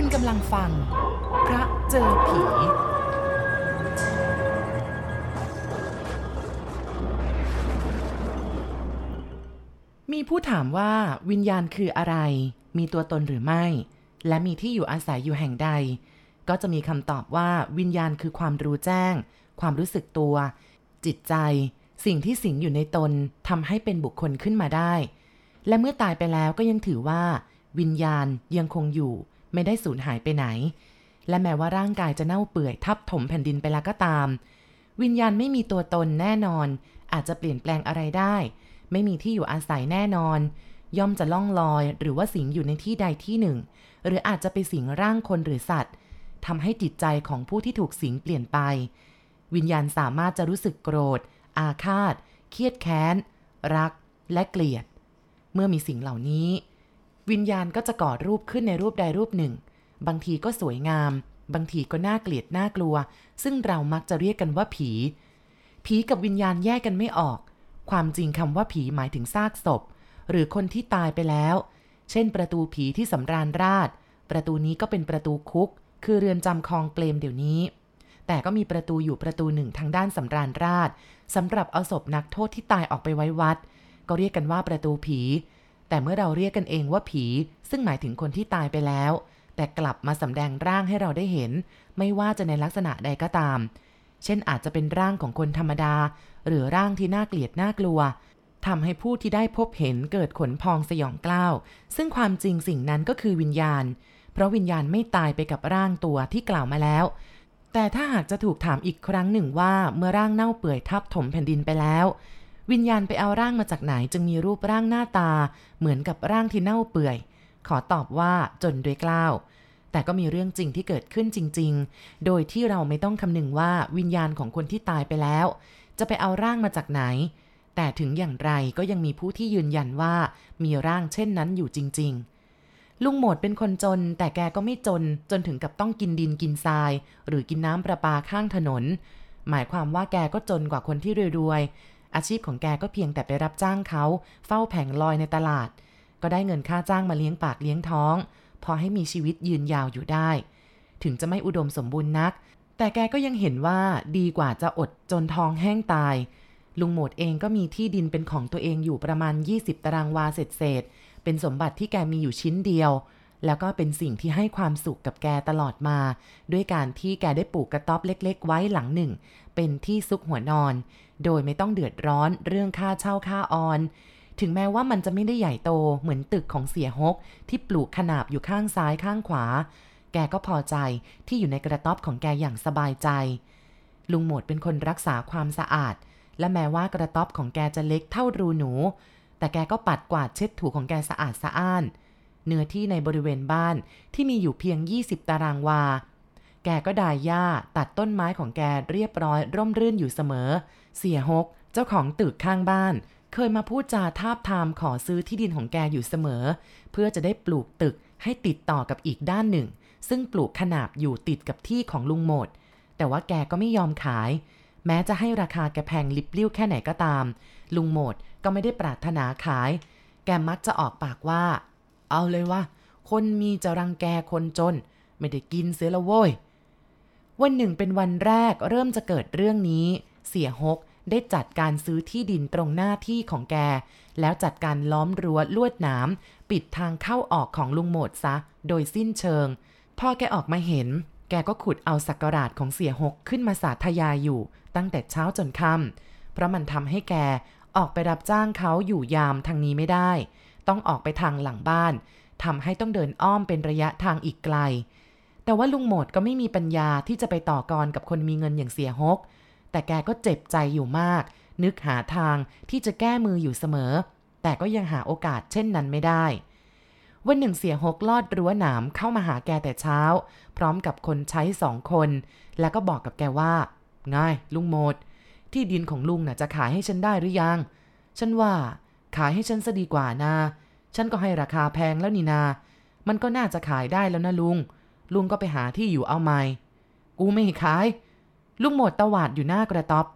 คุณกำลังฟัง พระเจอผี มีผู้ถามว่าวิญญาณคืออะไร มีตัวตนหรือไม่ และมีที่อยู่อาศัยอยู่แห่งใด ก็จะมีคำตอบว่าวิญญาณคือความรู้แจ้ง ความรู้สึกตัว จิตใจ สิ่งที่สิงอยู่ในตนทำให้เป็นบุคคลขึ้นมาได้ และเมื่อตายไปแล้วก็ยังถือว่า วิญญาณยังคงอยู่ ไม่ได้สูญหายไปไหน และแม้ว่าร่างกายจะเน่าเปื่อยทับถมแผ่นดินไปแล้วก็ตาม วิญญาณไม่มีตัวตนแน่นอน อาจจะเปลี่ยนแปลงอะไรได้ ไม่มีที่อยู่อาศัยแน่นอน ย่อมจะล่องลอย หรือว่าสิงอยู่ในที่ใดที่หนึ่ง หรืออาจจะไปสิงร่างคนหรือสัตว์ทำให้จิตใจของผู้ที่ถูกสิงเปลี่ยนไป วิญญาณสามารถจะรู้สึกโกรธ อาฆาต เครียดแค้น รักและเกลียด เมื่อมีสิ่งเหล่านี้ วิญญาณก็จะก่อรูปขึ้นในรูปใดรูปหนึ่ง บางทีก็สวยงาม บางทีก็น่าเกลียดน่ากลัว ซึ่งเรามักจะเรียกกันว่าผี ผีกับวิญญาณแยกกันไม่ออก ความจริงคำว่าผีหมายถึงซากศพ หรือคนที่ตายไปแล้ว เช่น ประตูผีที่สำราญราช ประตูนี้ก็เป็นประตูคุก คือเรือนจำคลองเปลมเดี๋ยวนี้ แต่ก็มีประตูอยู่ประตูหนึ่งทางด้านสำราญราชสำหรับเอาศพนักโทษที่ตายออกไปไว้วัด ก็เรียกกันว่าประตูผี แต่เมื่อเราเรียกกันเองว่าผี ซึ่งหมายถึงคนที่ตายไปแล้ว แต่กลับมาสำแดงร่างให้เราได้เห็น ไม่ว่าจะในลักษณะใดก็ตาม เช่นอาจจะเป็นร่างของคนธรรมดา หรือร่างที่น่าเกลียดน่ากลัวทำให้ผู้ที่ได้พบเห็นเกิดขนพองสยองกล้าว ซึ่งความจริงสิ่งนั้นก็คือวิญญาณ เพราะวิญญาณไม่ตายไปกับร่างตัวที่กล่าวมาแล้ว แต่ถ้าหากจะถูกถามอีกครั้งหนึ่งว่าเมื่อร่างเน่าเปื่อยทับถมแผ่นดินไปแล้ว วิญญาณไปเอาร่างมาจากไหนจึงมีรูปร่างหน้าตา เหมือนกับร่างที่เน่าเปื่อย ขอตอบว่าจนด้วยกล้าวแต่ก็มีเรื่องจริงที่เกิดขึ้นจริง ๆ โดยที่เราไม่ต้องคำนึงว่าวิญญาณของคนที่ตายไปแล้ว จะไปเอาร่างมาจากไหน แต่ถึงอย่างไรก็ยังมีผู้ที่ยืนยันว่ามีร่างเช่นนั้นอยู่จริง ๆ ลุงหมดเป็นคนจน แต่แกก็ไม่จนจนถึงกับต้องกินดินกินทราย หรือกินน้ำประปาข้างถนน หมายความว่าแกก็จนกว่าคนที่รวยๆ อาชีพของแกก็เพียงแต่ไปรับจ้างเขา เฝ้าแผงลอยในตลาด ก็ได้เงินค่าจ้างมาเลี้ยงปากเลี้ยงท้อง พอให้มีชีวิตยืนยาวอยู่ได้ ถึงจะไม่อุดมสมบูรณ์นัก แต่แกก็ยังเห็นว่าดีกว่าจะอดจนท้องแห้งตาย ลุงโหมดเองก็มีที่ดินเป็นของตัวเองอยู่ประมาณ 20 ตารางวาเศษๆเป็นสมบัติที่แกมีอยู่ชิ้นเดียว แล้วก็เป็นสิ่งที่ให้ความสุขกับแกตลอดมา ด้วยการที่แกได้ปลูกกระต๊อบเล็ก ๆ ไว้หลังหนึ่ง เป็นที่ซุกหัวนอน โดยไม่ต้องเดือดร้อนเรื่องค่าเช่าค่าออน ถึงแม้ว่ามันจะไม่ได้ใหญ่โตเหมือนตึกของเสียฮก ที่ปลูกขนาบอยู่ข้างซ้ายข้างขวา แกก็พอใจที่อยู่ในกระต๊อบของแกอย่างสบายใจ ลุงหมดเป็นคนรักษาความสะอาด และแม้ว่ากระต๊อบของแกจะเล็กเท่ารูหนู แต่แกก็ปัดกวาดเช็ดถูของแกสะอาดสะอ้านเนื้อที่ในบริเวณบ้านที่มีอยู่เพียง 20 ตารางวา แกก็ดายหญ้าตัดต้นไม้ของแกเรียบร้อย ร่มรื่นอยู่เสมอ เสียฮก เจ้าของตึกข้างบ้าน เคยมาพูดจาทาบทามขอซื้อที่ดินของแกอยู่เสมอ เพื่อจะได้ปลูกตึกให้ติดต่อกับอีกด้านหนึ่ง ซึ่งปลูกขนาบอยู่ติดกับที่ของลุงหมด แต่ว่าแกก็ไม่ยอมขาย แม้จะให้ราคาแกแพงลิบลิ่วแค่ไหนก็ตาม ลุงหมดก็ไม่ได้ปรารถนาขาย แกมักจะออกปากว่า เอาเลยว่า คนมีจะรังแกคนจน ไม่ได้กินเสียละโว้ย วันหนึ่งเป็นวันแรกเริ่มจะเกิดเรื่องนี้ เสียฮกได้จัดการซื้อที่ดินตรงหน้าที่ของแก แล้วจัดการล้อมรั้วลวดหนามปิดทางเข้าออกของลุงโหมดซะ โดยสิ้นเชิง พอแกออกมาเห็น แกก็ขุดเอาสักการาดของเสียหกขึ้นมาสาธยายอยู่ ตั้งแต่เช้าจนค่ำเพราะมันทำให้แกออกไปรับจ้างเขาอยู่ยามทางนี้ไม่ได้ ต้องออกไปทางหลังบ้านทำให้ต้องเดินอ้อมเป็นระยะทางอีกไกล แต่ว่าลุงโหมดก็ไม่มีปัญญาที่จะไปต่อกรกับคนมีเงินอย่างเสียฮก แต่แกก็เจ็บใจอยู่มาก นึกหาทางที่จะแก้มืออยู่เสมอ แต่ก็ยังหาโอกาสเช่นนั้นไม่ได้ วันหนึ่งเสียหกลอดรั้วหนามเข้ามาหาแกแต่เช้า พร้อมกับคนใช้สองคน แล้วก็บอกกับแกว่า ง่าย ลุงโหมด ที่ดินของลุงน่ะจะขายให้ฉันได้หรือยัง ฉันว่า ขายให้ฉันซะดีกว่านะฉันก็ให้ราคาแพงแล้วนี่นา มันก็น่าจะขายได้แล้วนะลุง ลุงก็ไปหาที่อยู่เอาใหม่ กูไม่ขาย ลุงหมดตวาดอยู่หน้ากระต๊อบ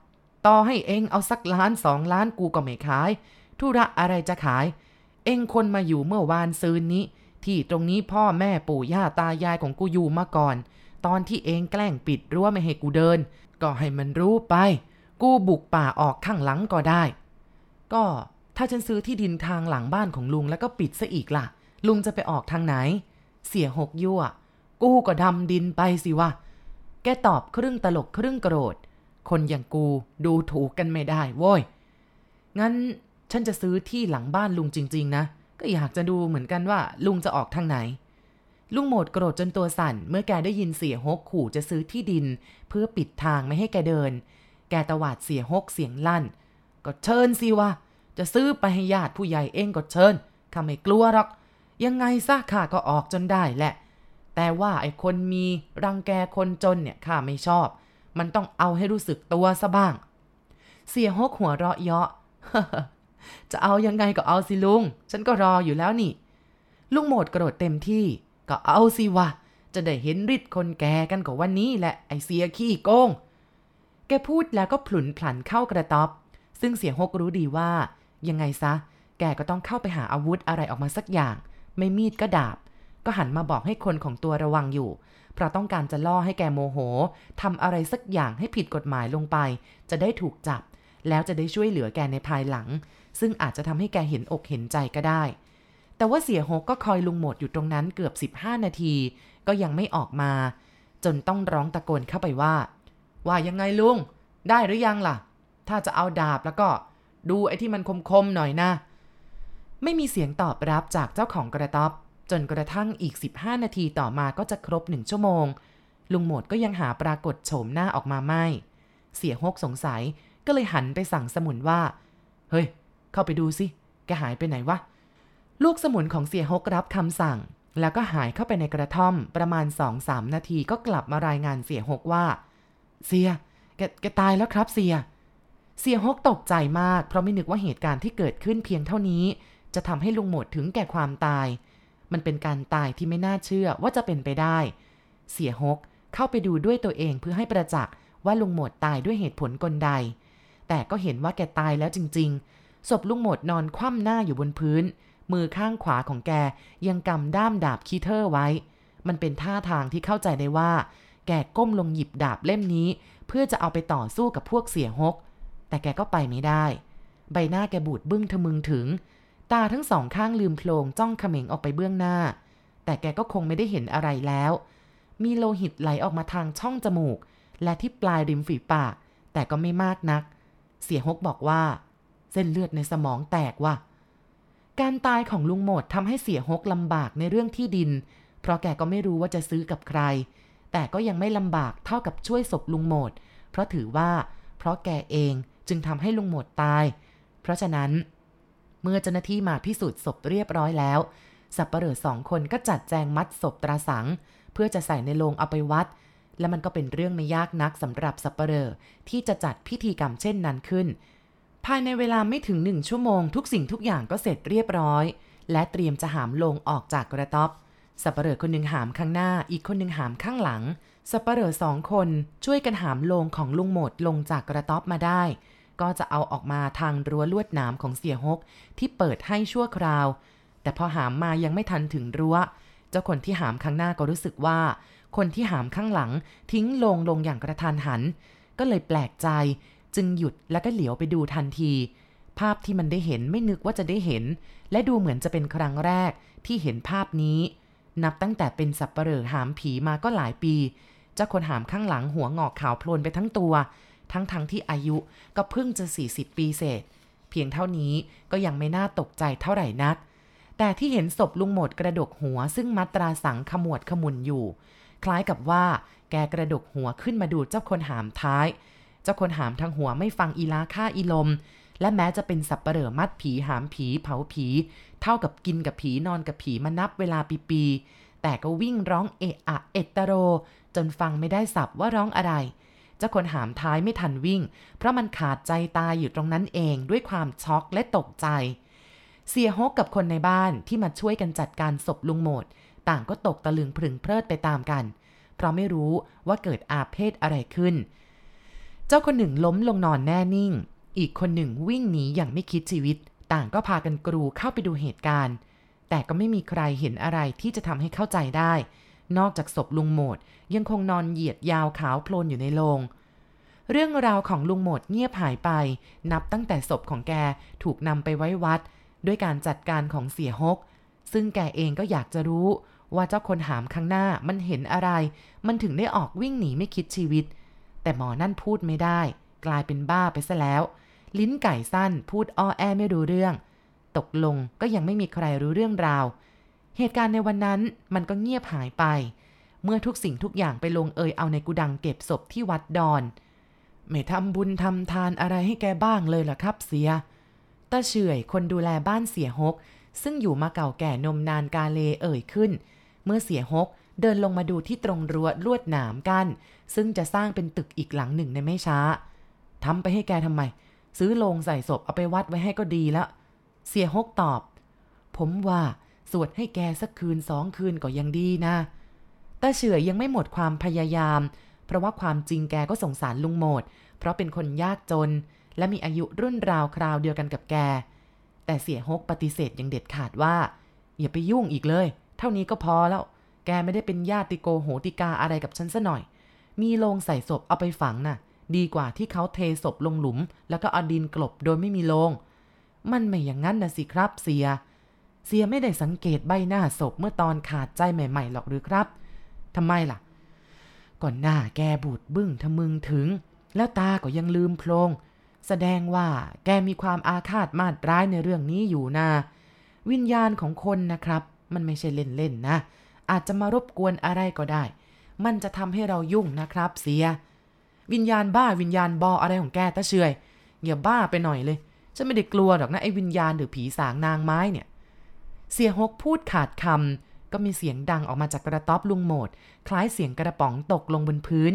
ต่อให้เองเอาสักล้านสองล้านกูก็ไม่ขาย ธุระอะไรจะขาย เองคนมาอยู่เมื่อวานซืนนี้ ที่ตรงนี้พ่อแม่ปู่ย่าตายายของกูอยู่มาก่อน ตอนที่เองแกล้งปิดรั้วไม่ให้กูเดิน ก็ให้มันรู้ไป กูบุกป่าออกข้างหลังก็ได้ ก็ถ้าฉันซื้อที่ดินทางหลังบ้านของลุงแล้วก็ปิดซะอีกล่ะ ลุงจะไปออกทางไหน เสียหกยั่ว กูก็ดำดินไปสิวะ แกตอบครึ่งตลกครึ่งโกรธ คนอย่างกูดูถูกกันไม่ได้โว้ย งั้นฉันจะซื้อที่หลังบ้านลุงจริง ๆ นะ ก็อยากจะดูเหมือนกันว่าลุงจะออกทางไหน ลุงโหมดโกรธจนตัวสั่น เมื่อแกได้ยินเสียฮกขู่จะซื้อที่ดิน เพื่อปิดทางไม่ให้แกเดิน แกตวาดเสียฮกเสียงลั่น ก็เชิญสิวะ จะซื้อไปให้ญาติผู้ใหญ่เองก็เชิญข้าไม่กลัวหรอก ยังไงซะข้าก็ออกจนได้แหละ แต่ว่าไอ้คนมีรังแกคนจนเนี่ยข้าไม่ชอบ มันต้องเอาให้รู้สึกตัวซะบ้าง เสียฮกหัวเราะเยาะจะเอายังไงก็เอาสิลุง ฉันก็รออยู่แล้วนี่ ลุงโหมดโกรธเต็มที่ ก็เอาสิวะ จะได้เห็นฤทธิ์คนแก่กันกว่าวันนี้แหละไอเสียขี้โกง แกพูดแล้วก็ผลุนผลันเข้ากระต๊อบ ซึ่งเสียฮกรู้ดีว่า ยังไงซะ แกก็ต้องเข้าไปหาอาวุธอะไรออกมาสักอย่าง ไม่มีดก็ดาบ ก็หันมาบอกให้คนของตัวระวังอยู่ เพราะต้องการจะล่อให้แกโมโหทำอะไรสักอย่างให้ผิดกฎหมายลงไป จะได้ถูกจับ แล้วจะได้ช่วยเหลือแกในภายหลัง ซึ่งอาจจะทำให้แกเห็นอกเห็นใจก็ได้ แต่ว่าเสียฮกก็คอยลุงหมดอยู่ตรงนั้นเกือบ 15 นาที ก็ยังไม่ออกมา จนต้องร้องตะโกนเข้าไปว่า ว่ายังไงลุง ได้หรือยังล่ะ ถ้าจะเอาดาบแล้วก็ ดูไอ้ที่มันคมๆหน่อยนะ ไม่มีเสียงตอบรับจากเจ้าของกระต๊อบ จนกระทั่งอีก 15 นาทีต่อมาก็จะครบหนึ่งชั่วโมง ลุงหมดก็ยังหาปรากฏโฉมหน้าออกมาไม่ เสียฮกสงสัยก็เลยหันไปสั่งสมุนว่า เฮ้ย เข้าไปดูสิ แกหายไปไหนวะ ลูกสมุนของเสียฮกรับคำสั่ง แล้วก็หายเข้าไปในกระท่อม ประมาณ2-3นาทีก็กลับมารายงานเสียฮกว่า เสีย แกแกตายแล้วครับเสีย เสียฮกตกใจมาก เพราะไม่นึกว่าเหตุการณ์ที่เกิดขึ้นเพียงเท่านี้ จะทำให้ลุงหมดถึงแก่ความตาย มันเป็นการตายที่ไม่น่าเชื่อว่าจะเป็นไปได้ เสียฮกเข้าไปดูด้วยตัวเองเพื่อให้ประจักษ์ว่าลุงหมดตายด้วยเหตุผลกลใด แต่ก็เห็นว่าแกตายแล้วจริง ๆ ศพลุงหมดนอนคว่ำหน้าอยู่บนพื้น มือข้างขวาของแกยังกำด้ามดาบคีเทอร์ไว้ มันเป็นท่าทางที่เข้าใจได้ว่า แกก้มลงหยิบดาบเล่มนี้ เพื่อจะเอาไปต่อสู้กับพวกเสียฮก แต่แกก็ไปไม่ได้ ใบหน้าแกบูดบึ้งทะมึงถึง ตาทั้งสองข้างลืมโพลงจ้องเขม็งออกไปเบื้องหน้า แต่แกก็คงไม่ได้เห็นอะไรแล้ว มีโลหิตไหลออกมาทางช่องจมูก และที่ปลายริมฝีปาก แต่ก็ไม่มากนัก เสียฮกบอกว่า เส้นเลือดในสมองแตกว่ะ การตายของลุงหมดทำให้เสียฮกลำบากในเรื่องที่ดิน เพราะแกก็ไม่รู้ว่าจะซื้อกับใคร แต่ก็ยังไม่ลำบากเท่ากับช่วยศพลุงหมด เพราะถือว่า เพราะแกเองจึงทำให้ลุงหมดตาย เพราะฉะนั้น เมื่อเจ้าหน้าที่มาพิสูจน์ศพเรียบร้อยแล้ว สับปะเหร่อสองคนก็จัดแจงมัดศพตราสัง เพื่อจะใส่ในโลงเอาไปวัด และมันก็เป็นเรื่องไม่ยากนักสำหรับสับปะเหร่อที่จะจัดพิธีกรรมเช่นนั้นขึ้น ภายในเวลาไม่ถึงหนึ่งชั่วโมงทุกสิ่งทุกอย่างก็เสร็จเรียบร้อย และเตรียมจะหามโลงออกจากกระต๊อบสับปะเหร่อคนหนึ่งหามข้างหน้า อีกคนหนึ่งหามข้างหลังสับปะเหร่อสองคนช่วยกันหามโลงของลุงหมดลงจากกระต๊อบมาได้ ก็จะเอาออกมาทางรั้วลวดหนามของเสียฮกที่เปิดให้ชั่วคราว แต่พอหามมายังไม่ทันถึงรั้ว เจ้าคนที่หามข้างหน้าก็รู้สึกว่า คนที่หามข้างหลังทิ้งลงลงอย่างกระทันหัน ก็เลยแปลกใจ จึงหยุดแล้วก็เหลียวไปดูทันที ภาพที่มันได้เห็นไม่นึกว่าจะได้เห็น และดูเหมือนจะเป็นครั้งแรกที่เห็นภาพนี้ นับตั้งแต่เป็นสับปเหร่อหามผีมาก็หลายปี เจ้าคนหามข้างหลังหัวงอกขาวโพลนไปทั้งตัว ทั้งทั้งที่อายุก็เพิ่งจะ 40 ปีเศษ เพียงเท่านี้ก็ยังไม่น่าตกใจเท่าไหร่นัก แต่ที่เห็นศพลุงหมดกระดกหัวซึ่งมัตราสังขมวดขมุนอยู่ คล้ายกับว่าแกกระดกหัวขึ้นมาดูเจ้าคนหามท้าย เจ้าคนหามทางหัวไม่ฟังอีลาค่าอีลม และแม้จะเป็นสับปเหร่อมัดผีหามผีเผาผี เท่ากับกินกับผีนอนกับผีมานับเวลาปีๆแต่ก็วิ่งร้องเอะอะเอตโร จนฟังไม่ได้สับว่าร้องอะไร เจ้าคนหามท้ายไม่ทันวิ่ง เพราะมันขาดใจตายอยู่ตรงนั้นเองด้วยความช็อกและตกใจ เสียฮกกับคนในบ้านที่มาช่วยกันจัดการศพลุงโหมด ต่างก็ตกตะลึงพึงเพลิดไปตามกัน เพราะไม่รู้ว่าเกิดอาเพศอะไรขึ้น เจ้าคนหนึ่งล้มลงนอนแน่นิ่ง อีกคนหนึ่งวิ่งหนีอย่างไม่คิดชีวิต ต่างก็พากันกรูเข้าไปดูเหตุการณ์ แต่ก็ไม่มีใครเห็นอะไรที่จะทำให้เข้าใจได้ นอกจากศพลุงโหมด ยังคงนอนเหยียดยาวขาวโพลนอยู่ในโรงเรื่องราวของลุงโหมดเงียบหายไป นับตั้งแต่ศพของแกถูกนำไปไว้วัด ด้วยการจัดการของเสียฮก ซึ่งแกเองก็อยากจะรู้ว่าเจ้าคนหามข้างหน้ามันเห็นอะไร มันถึงได้ออกวิ่งหนีไม่คิดชีวิต แต่หมอนั่นพูดไม่ได้ กลายเป็นบ้าไปซะแล้ว ลิ้นไก่สั้นพูดอ้อแอไม่รู้เรื่อง ตกลงก็ยังไม่มีใครรู้เรื่องราว เหตุการณ์ในวันนั้นมันก็เงียบหายไป เมื่อทุกสิ่งทุกอย่างไปลงเอยเอาในกุดังเก็บศพที่วัดดอน ไม่ทำบุญทำทานอะไรให้แกบ้างเลยล่ะครับเสียตาเฉยคนดูแลบ้านเสียฮกซึ่งอยู่มาเก่าแก่นมนานกาเลเอ่ยขึ้น เมื่อเสียฮกเดินลงมาดูที่ตรงรั้วลวดหนามกัน ซึ่งจะสร้างเป็นตึกอีกหลังหนึ่งในไม่ช้าทำไปให้แกทำไม ซื้อโลงใส่ศพเอาไปวัดไว้ให้ก็ดีแล้ว เสียฮกตอบ ผมว่า สวดให้แกสักคืนสองคืนก็ยังดีนะตาเฉยยังไม่หมดความพยายาม เพราะว่าความจริงแกก็สงสารลุงโหมด เพราะเป็นคนยากจน และมีอายุรุ่นราวคราวเดียวกันกับแก แต่เสียฮกปฏิเสธอย่างเด็ดขาดว่า อย่าไปยุ่งอีกเลย เท่านี้ก็พอแล้ว แกไม่ได้เป็นญาติโกโหติกาอะไรกับฉันซะหน่อย มีโลงใส่ศพเอาไปฝังนะ่ะ ดีกว่าที่เขาเทศพลงหลุม แล้วก็เอาดินกลบโดยไม่มีโลง มันไม่อย่างนั้นนะสิครับเสีย เสียไม่ได้สังเกตใบหน้าศพเมื่อตอนขาดใจใหม่ๆหรอกหรือครับทำไมล่ะ ก่อนหน้าแกบูดบึ้งทะมึงถึง แล้วตาก็ยังลืมโพลง แสดงว่าแกมีความอาฆาตมาดร้ายในเรื่องนี้อยู่นะวิญญาณของคนนะครับ มันไม่ใช่เล่นๆนะ อาจจะมารบกวนอะไรก็ได้ มันจะทำให้เรายุ่งนะครับ เสีย วิญญาณบ้าวิญญาณบออะไรของแกตะเชยอย่าบ้าไปหน่อยเลยฉันไม่ได้กลัวหรอกนะไอ้วิญญาณหรือผีสางนางไม้เนี่ย เสียฮกพูดขาดคำก็มีเสียงดังออกมาจากกระต๊อบลุงโหมด คล้ายเสียงกระป๋องตกลงบนพื้น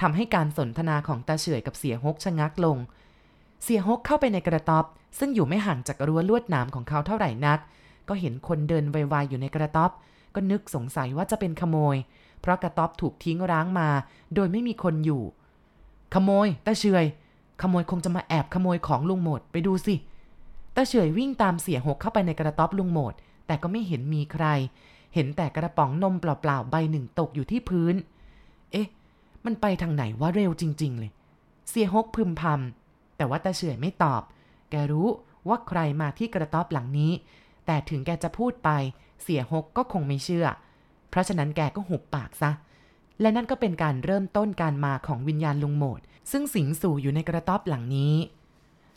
ทำให้การสนทนาของตาเฉยกับเสียฮกชะงักลง เสียฮกเข้าไปในกระต๊อบ ซึ่งอยู่ไม่ห่างจากรั้วลวดหนามของเขาเท่าไหร่นัก ก็เห็นคนเดินไวๆอยู่ในกระต๊อบ ก็นึกสงสัยว่าจะเป็นขโมย เพราะกระต๊อบถูกทิ้งร้างมา โดยไม่มีคนอยู่ ขโมยตาเฉยขโมยคงจะมาแอบขโมยของลุงโหมดไปดูสิ ตาเฉยวิ่งตามเสียหกเข้าไปในกระต๊อบลุงโหมด แต่ก็ไม่เห็นมีใคร เห็นแต่กระป๋องนมเปล่าๆใบหนึ่งตกอยู่ที่พื้น เอ๊ะ มันไปทางไหนว่าเร็วจริง ๆ เลย เสียฮกพึมพำแต่ว่าตาเฉยไม่ตอบ แกรู้ว่าใครมาที่กระต๊อบหลังนี้ แต่ถึงแกจะพูดไป เสียฮกก็คงไม่เชื่อ เพราะฉะนั้นแกก็หุบปากซะและนั่นก็เป็นการเริ่มต้นการมาของวิญญาณลุงโหมด ซึ่งสิงสู่อยู่ในกระต๊อบหลังนี้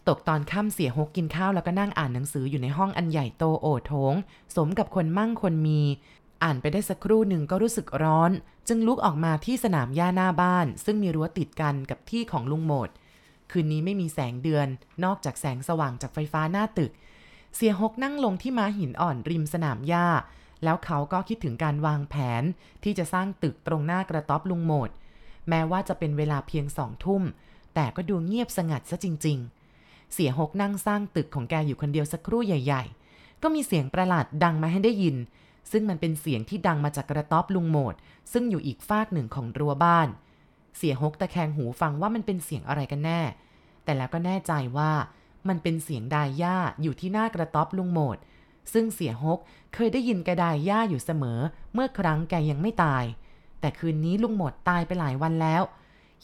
ตกตอนค่ำเสียฮกกินข้าวแล้วก็นั่งอ่านหนังสืออยู่ในห้องอันใหญ่โตโอโถงสมกับคนมั่งคนมี อ่านไปได้สักครู่หนึ่งก็รู้สึกร้อน จึงลุกออกมาที่สนามหญ้าหน้าบ้าน ซึ่งมีรั้วติดกันกับที่ของลุงโหมด คืนนี้ไม่มีแสงเดือน นอกจากแสงสว่างจากไฟฟ้าหน้าตึก เสียฮกนั่งลงที่ม้าหินอ่อนริมสนามหญ้า แล้วเขาก็คิดถึงการวางแผน ที่จะสร้างตึกตรงหน้ากระต๊อบลุงโหมด แม้ว่าจะเป็นเวลาเพียงสองทุ่ม แต่ก็ดูเงียบสงัดซะจริง ๆ เสียหกนั่งสร้างตึกของแกอยู่คนเดียวสักครู่ใหญ่ ๆ ก็มีเสียงประหลาดดังมาให้ได้ยิน ซึ่งมันเป็นเสียงที่ดังมาจากกระต๊อบลุงโหมด ซึ่งอยู่อีกฟากหนึ่งของรั้วบ้าน เสียหกตะแคงหูฟังว่ามันเป็นเสียงอะไรกันแน่ แต่แล้วก็แน่ใจว่ามันเป็นเสียงดายย่าอยู่ที่หน้ากระต๊อบลุงโหมด ซึ่งเสียหกเคยได้ยินกระดายย่าอยู่เสมอ เมื่อครั้งแกยังไม่ตาย แต่คืนนี้ลุงโหมดตายไปหลายวันแล้ว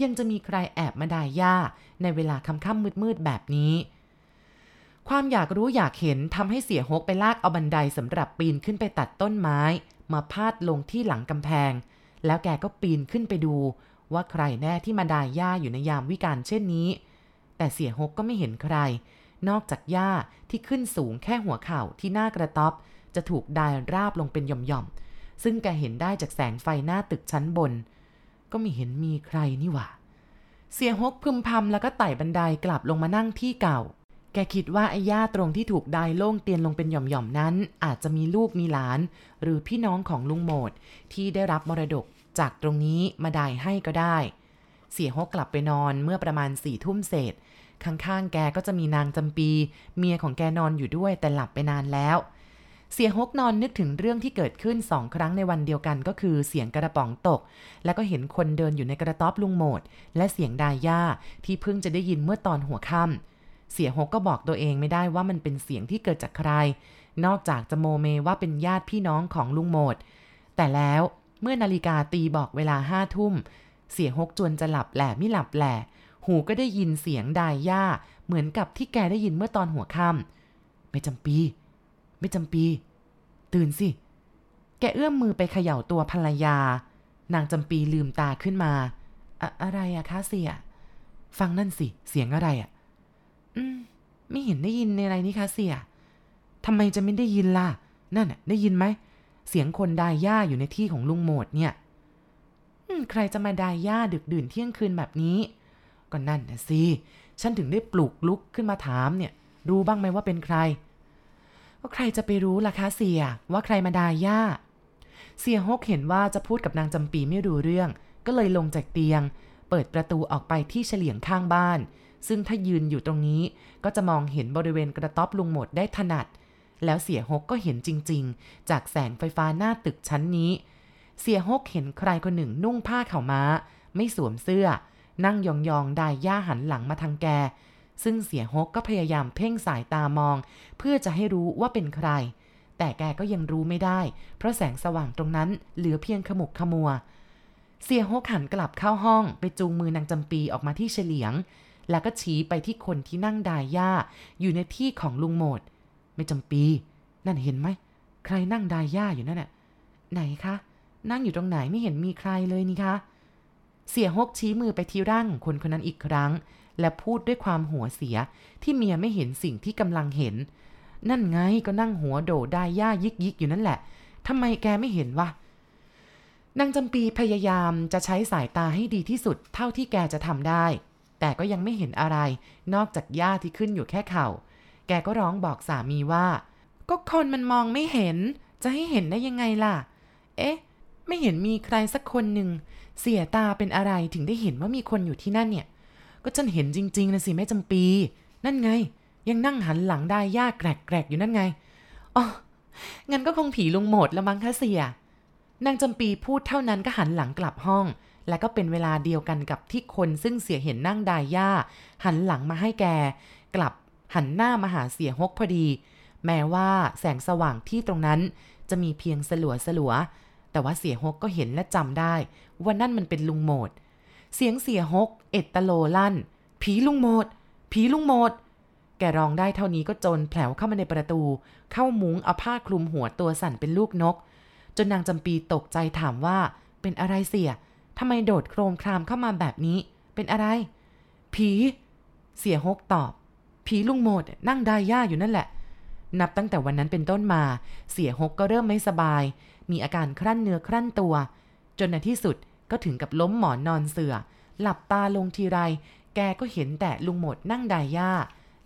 ยังจะมีใครแอบมาด่าย่าในเวลาค่ำๆมืดๆแบบนี้ ความอยากรู้อยากเห็นทำให้เสียฮกไปลากเอาบันไดสำหรับปีนขึ้นไปตัดต้นไม้ มาพาดลงที่หลังกำแพง แล้วแกก็ปีนขึ้นไปดู ว่าใครแน่ที่มาด่าย่าอยู่ในยามวิกาลเช่นนี้ แต่เสียฮกก็ไม่เห็นใคร นอกจากย่าที่ขึ้นสูงแค่หัวเข่าที่หน้ากระต๊อบ จะถูกดายราบลงเป็นหย่อมๆซึ่งแกเห็นได้จากแสงไฟหน้าตึกชั้นบน ก็ไม่เห็นมีใครนี่หว่า เสียฮกพึมพำแล้วก็ไต่บันไดกลับลงมานั่งที่เก่า แกคิดว่าไอ้ย่าตรงที่ถูกดายโล่งเตียนลงเป็นหย่อมๆนั้น อาจจะมีลูกมีหลาน หรือพี่น้องของลุงโหมดที่ได้รับมรดกจากตรงนี้มาดายให้ก็ได้ เสียฮกกลับไปนอนเมื่อประมาณสี่ทุ่มเศษข้างๆแกก็จะมีนางจำปี เมียของแกนอนอยู่ด้วยแต่หลับไปนานแล้ว เสียฮกนอนนึกถึงเรื่องที่เกิดขึ้นสองครั้งในวันเดียวกันก็คือเสียงกระป๋องตก แล้วก็เห็นคนเดินอยู่ในกระต๊อบลุงโหมด และเสียงดาย่าที่เพิ่งจะได้ยินเมื่อตอนหัวค่ำเสียฮกก็บอกตัวเองไม่ได้ว่ามันเป็นเสียงที่เกิดจากใคร นอกจากจะโมเมว่าเป็นญาติพี่น้องของลุงโหมด แต่แล้วเมื่อนาฬิกาตีบอกเวลาห้าทุ่ม เสียฮกจวนจะหลับแหล่ไม่หลับแหล่หูก็ได้ยินเสียงดายย่าเหมือนกับที่แกได้ยินเมื่อตอนหัวค่ำไม่จำปี ไม่จำปี ตื่นสิ แกเอื้อมมือไปเขย่าตัวภรรยา นางจำปีลืมตาขึ้นมา อะอะไรอะคะเสีย ฟังนั่นสิ เสียงอะไรอะอืม ไม่เห็นได้ยินในอะไรนี่คะเสียทำไมจะไม่ได้ยินล่ะ นั่นน่ะ ได้ยินไหม เสียงคนดายย่าอยู่ในที่ของลุงโหมดเนี่ยใครจะมาดายย่าดึกดื่นเที่ยงคืนแบบนี้ก็นั่นนะสิ ฉันถึงได้ปลุกลุกขึ้นมาถามเนี่ย รู้บ้างไหมว่าเป็นใคร ก็ใครจะไปรู้ล่ะคะเสียว่าใครมาดายย่า เสียฮกเห็นว่าจะพูดกับนางจำปีไม่รู้เรื่อง ก็เลยลงจากเตียง เปิดประตูออกไปที่เฉลียงข้างบ้าน ซึ่งถ้ายืนอยู่ตรงนี้ก็จะมองเห็นบริเวณกระต๊อบลุงหมดได้ถนัด แล้วเสียฮกก็เห็นจริง ๆ จากแสงไฟฟ้าหน้าตึกชั้นนี้ เสียฮกเห็นใครคนหนึ่งนุ่งผ้าขาวม้า ไม่สวมเสื้อ นั่งยองๆได้ย่าหันหลังมาทางแก ซึ่งเสียฮกก็พยายามเพ่งสายตามอง เพื่อจะให้รู้ว่าเป็นใคร แต่แกก็ยังรู้ไม่ได้ เพราะแสงสว่างตรงนั้นเหลือเพียงขมุกขมัว เสียฮกหันกลับเข้าห้องไปจูงมือนางจำปีออกมาที่เฉลียง แล้วก็ชี้ไปที่คนที่นั่งดายย่าอยู่ในที่ของลุงโหมด ไม่จำปี นั่นเห็นไหม ใครนั่งดายย่าอยู่นั่นน่ะ ไหนคะ นั่งอยู่ตรงไหนไม่เห็นมีใครเลยนี่คะเสียฮกชี้มือไปที่ร่างคนคนนั้นอีกครั้ง และพูดด้วยความหัวเสียที่เมียไม่เห็นสิ่งที่กำลังเห็น นั่นไงก็นั่งหัวโดดายย่ายิกยิกอยู่นั่นแหละทำไมแกไม่เห็นวะนางจำปีพยายามจะใช้สายตาให้ดีที่สุดเท่าที่แกจะทำได้ แต่ก็ยังไม่เห็นอะไร นอกจากหญ้าที่ขึ้นอยู่แค่เขา่า แกก็ร้องบอกสามีว่า ก็คนมันมองไม่เห็น จะให้เห็นได้ยังไงล่ะ เอ๊ะ ไม่เห็นมีใครสักคนหนึ่งเสียตาเป็นอะไรถึงได้เห็นว่ามีคนอยู่ที่นั่นเนี่ย ก็ฉันเห็นจริงๆนะสิแม่จำปี นั่นไง ยังนั่งหันหลังได้ยากแกรกๆอยู่นั่นไงอ๋องั้นก็คงผีลุงหมดละมั้งคะเสียนางจำปีพูดเท่านั้นก็หันหลังกลับห้อง และก็เป็นเวลาเดียวกันกับที่คนซึ่งเสียเห็นนั่งดายย่า หันหลังมาให้แก กลับหันหน้ามาหาเสียฮกพอดี แม้ว่าแสงสว่างที่ตรงนั้นจะมีเพียงสลัวสลัวแต่ว่าเสียฮกก็เห็นและจำได้ ว่านั่นมันเป็นลุงโหมด เสียงเสียฮกเอ็ดตะโลลั่น ผีลุงโหมด ผีลุงโหมด แกร้องได้เท่านี้ก็จนแผลวเข้ามาในประตู เข้ามุ้งเอาผ้าคลุมหัวตัวสั่นเป็นลูกนก จนนางจำปีตกใจถามว่า เป็นอะไรเสียทำไมโดดโครมครามเข้ามาแบบนี้ เป็นอะไร ผี เสียฮกตอบ ผีลุงโมดนั่งได้ย่าอยู่นั่นแหละ นับตั้งแต่วันนั้นเป็นต้นมา เสียหกก็เริ่มไม่สบาย มีอาการครั่นเนื้อครั่นตัว จนในที่สุด ก็ถึงกับล้มหมอนนอนเสือหลับตาลงทีไร แกก็เห็นแต่ลุงโมดนั่งด้ย่า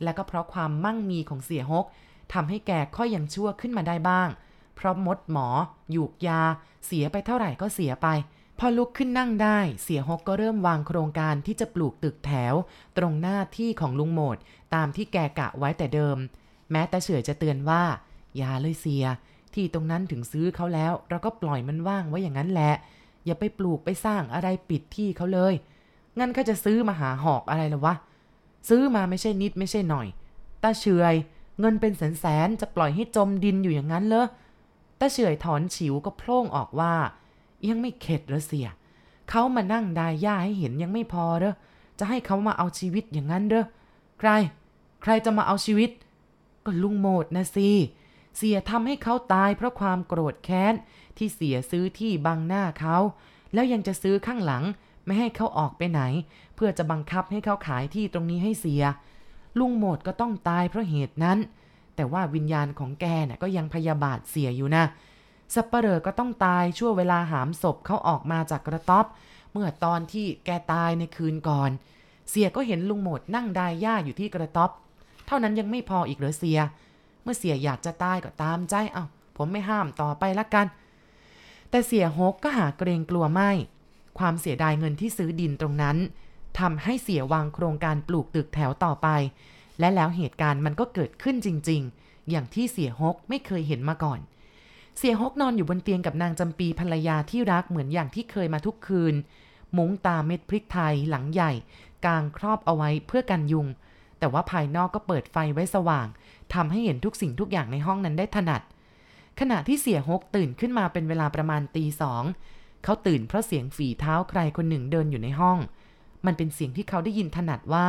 และก็เพราะความมั่งมีของเสียหกทำให้แกค่อยยังชั่วขึ้นมาได้บ้าง เพราะมดหมอ หยูกยา เสียไปเท่าไหร่ก็เสียไป พอลุกขึ้นนั่งได้ เสียฮกก็เริ่มวางโครงการที่จะปลูกตึกแถว ตรงหน้าที่ของลุงโหมด ตามที่แกกะไว้แต่เดิม แม้แต่เฉยจะเตือนว่าอย่าเลยเสีย ที่ตรงนั้นถึงซื้อเขาแล้ว เราก็ปล่อยมันว่างไว้อย่างนั้นแหละ อย่าไปปลูกไปสร้างอะไรปิดที่เขาเลย งั้นก็จะซื้อมาหาหอกอะไรละวะ ซื้อมาไม่ใช่นิดไม่ใช่หน่อย ตาเฉยเงินเป็นแสนแสนจะปล่อยให้จมดินอยู่อย่างนั้นเลยตาเฉยถอนฉิวก็โพล่งออกว่า ยังไม่เข็ดหรอเสีย เขามานั่งดายย่าให้เห็นยังไม่พอเด้อ จะให้เขามาเอาชีวิตอย่างนั้นเด้อ ใคร ใครจะมาเอาชีวิต ก็ลุงโมดนะสิ เสียทำให้เขาตายเพราะความโกรธแค้น ที่เสียซื้อที่บังหน้าเขา แล้วยังจะซื้อข้างหลังไม่ให้เขาออกไปไหน เพื่อจะบังคับให้เขาขายที่ตรงนี้ให้เสีย ลุงโมดก็ต้องตายเพราะเหตุนั้น แต่ว่าวิญญาณของแกน่ะก็ยังพยาบาทเสียอยู่นะสับปเหร่อก็ต้องตายชั่วเวลาหามศพเขาออกมาจากกระต๊อบ เมื่อตอนที่แกตายในคืนก่อน เสียก็เห็นลุงหมดนั่งดายหญ้าอยู่ที่กระต๊อบ เท่านั้นยังไม่พออีกเหรอเสีย เมื่อเสียอยากจะตายก็ตามใจเอา้าผมไม่ห้ามต่อไปละกัน แต่เสียฮกก็หาเกรงกลัวไม่ ความเสียดายเงินที่ซื้อดินตรงนั้นทำให้เสียวางโครงการปลูกตึกแถวต่อไป และแล้วเหตุการณ์มันก็เกิดขึ้นจริง ๆ อย่างที่เสียฮกไม่เคยเห็นมาก่อน เสียฮกนอนอยู่บนเตียงกับนางจำปีภรรยาที่รักเหมือนอย่างที่เคยมาทุกคืน มุ้งตาเม็ดพริกไทยหลังใหญ่ กางครอบเอาไว้เพื่อกันยุงแแต่ว่าภายนอกก็เปิดไฟไว้สว่างทำให้เห็นทุกสิ่งทุกอย่างในห้องนั้นได้ถนัด ขณะที่เสียฮกตื่นขึ้นมาเป็นเวลาประมาณตีสอง เขาตื่นเพราะเสียงฝีเท้าใครคนหนึ่งเดินอยู่ในห้อง มันเป็นเสียงที่เขาได้ยินถนัดว่า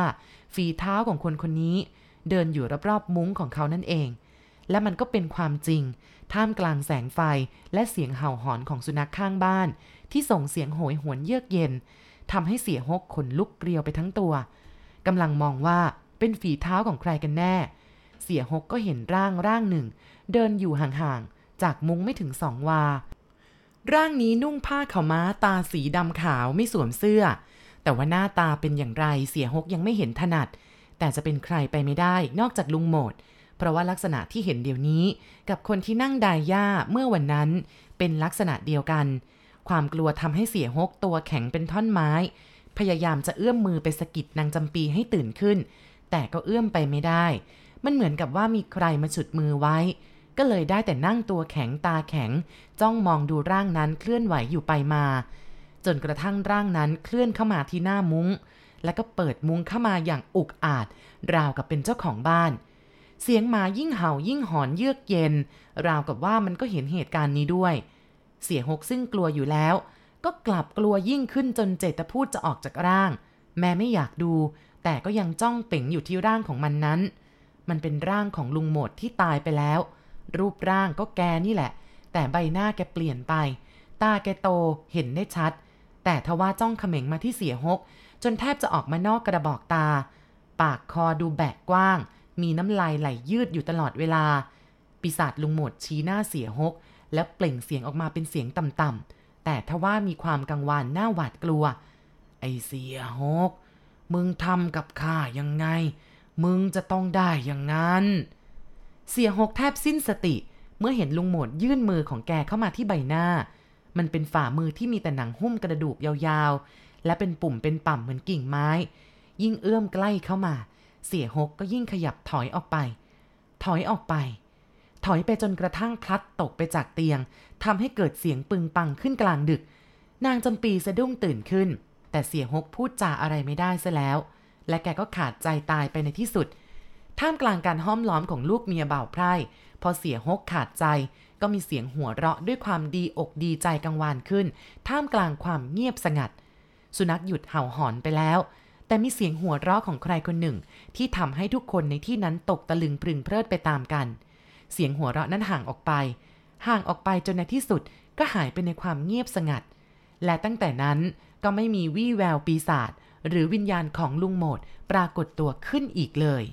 ฝีเท้าของคนคนนี้ เดินอยู่รอบๆมุ้งของเขานั่นเอง และมันก็เป็นความจริง ท่ามกลางแสงไฟและเสียงเห่าหอนของสุนัขข้างบ้าน ที่ส่งเสียงโหยหวนเยือกเย็นทำให้เสียฮกขนลุกเกลียวไปทั้งตัวกำลังมองว่าเป็นฝีเท้าของใครกันแน่ เสียฮกก็เห็นร่างร่างหนึ่ง เดินอยู่ห่าง จากมุ้งไม่ถึงสองวา ร่างนี้นุ่งผ้าขาวม้าตาสีดำขาวไม่สวมเสื้อ แต่ว่าหน้าตาเป็นอย่างไรเสียฮกยังไม่เห็นถนัด แต่จะเป็นใครไปไม่ได้นอกจากลุงโหมด เพราะว่าลักษณะที่เห็นเดี๋ยวนี้ กับคนที่นั่งดายหญ้าเมื่อวันนั้น เป็นลักษณะเดียวกัน ความกลัวทำให้เสียฮกตัวแข็งเป็นท่อนไม้ พยายามจะเอื้อมมือไปสะกิดนางจำปีให้ตื่นขึ้น แต่ก็เอื้อมไปไม่ได้ มันเหมือนกับว่ามีใครมาฉุดมือไว้ ก็เลยได้แต่นั่งตัวแข็งตาแข็ง จ้องมองดูร่างนั้นเคลื่อนไหวอยู่ไปมา จนกระทั่งร่างนั้นเคลื่อนเข้ามาที่หน้ามุง้ง แล้วก็เปิดมุ้งเข้ามาอย่างอุกอาจ ราวกับเป็นเจ้าของบ้าน เสียงหมายิ่งเห่ายิ่งหอนเยือกเย็น ราวกับว่ามันก็เห็นเหตุการณ์นี้ด้วย เสียหกซึ่งกลัวอยู่แล้ว ก็กลับกลัวยิ่งขึ้นจนเจตพูดจะออกจากร่าง แม้ไม่อยากดู แต่ก็ยังจ้องเป่งอยู่ที่ร่างของมันนั้น มันเป็นร่างของลุงหมดที่ตายไปแล้ว รูปร่างก็แกนี่แหละ แต่ใบหน้าแกเปลี่ยนไป ตาแกโตเห็นได้ชัด แต่ทว่าจ้องเขม็งมาที่เสียหก จนแทบจะออกมานอกกระบอกตา ปากคอดูแบกกว้าง มีน้ำลายไหลยืดอยู่ตลอดเวลา ปีศาจลุงหมดชี้หน้าเสียหก แล้วเปล่งเสียงออกมาเป็นเสียงต่ำๆแต่ทว่ามีความกังวานหน้าหวาดกลัว ไอเสียหก มึงทำกับข้ายังไง มึงจะต้องได้อย่างนั้น เสียหกแทบสิ้นสติ เมื่อเห็นลุงหมดยื่นมือของแกเข้ามาที่ใบหน้า มันเป็นฝ่ามือที่มีแต่หนังหุ้มกระดูกยาวๆ และเป็นปุ่มเป็นป่ำเหมือนกิ่งไม้ ยิ่งเอื้อมใกล้เข้ามา เสียหกก็ยิ่งขยับถอยออกไป ถอยออกไป ถอยไปจนกระทั่งพลัดตกไปจากเตียงทำให้เกิดเสียงปึงปังขึ้นกลางดึก นางจำปีสะดุ้งตื่นขึ้น แต่เสียหกพูดจาอะไรไม่ได้ซะแล้ว และแกก็ขาดใจตายไปในที่สุด ท่ามกลางการห้อมล้อมของลูกเมียบ่าวไพร่พอเสียหกขาดใจ ก็มีเสียงหัวเราะด้วยความดีอกดีใจกังวานขึ้น ท่ามกลางความเงียบสงัด สุนัขหยุดเห่าหอนไปแล้ว แต่มีเสียงหัวเราะของใครคนหนึ่ง ที่ทำให้ทุกคนในที่นั้นตกตะลึงปรึงเพลิดไปตามกัน เสียงหัวเราะนั้นห่างออกไป ห่างออกไปจนในที่สุดก็หายไปในความเงียบสงัด และตั้งแต่นั้นก็ไม่มีวี่แววปีศาจหรือวิญญาณของลุงโหมดปรากฏตัวขึ้นอีกเลย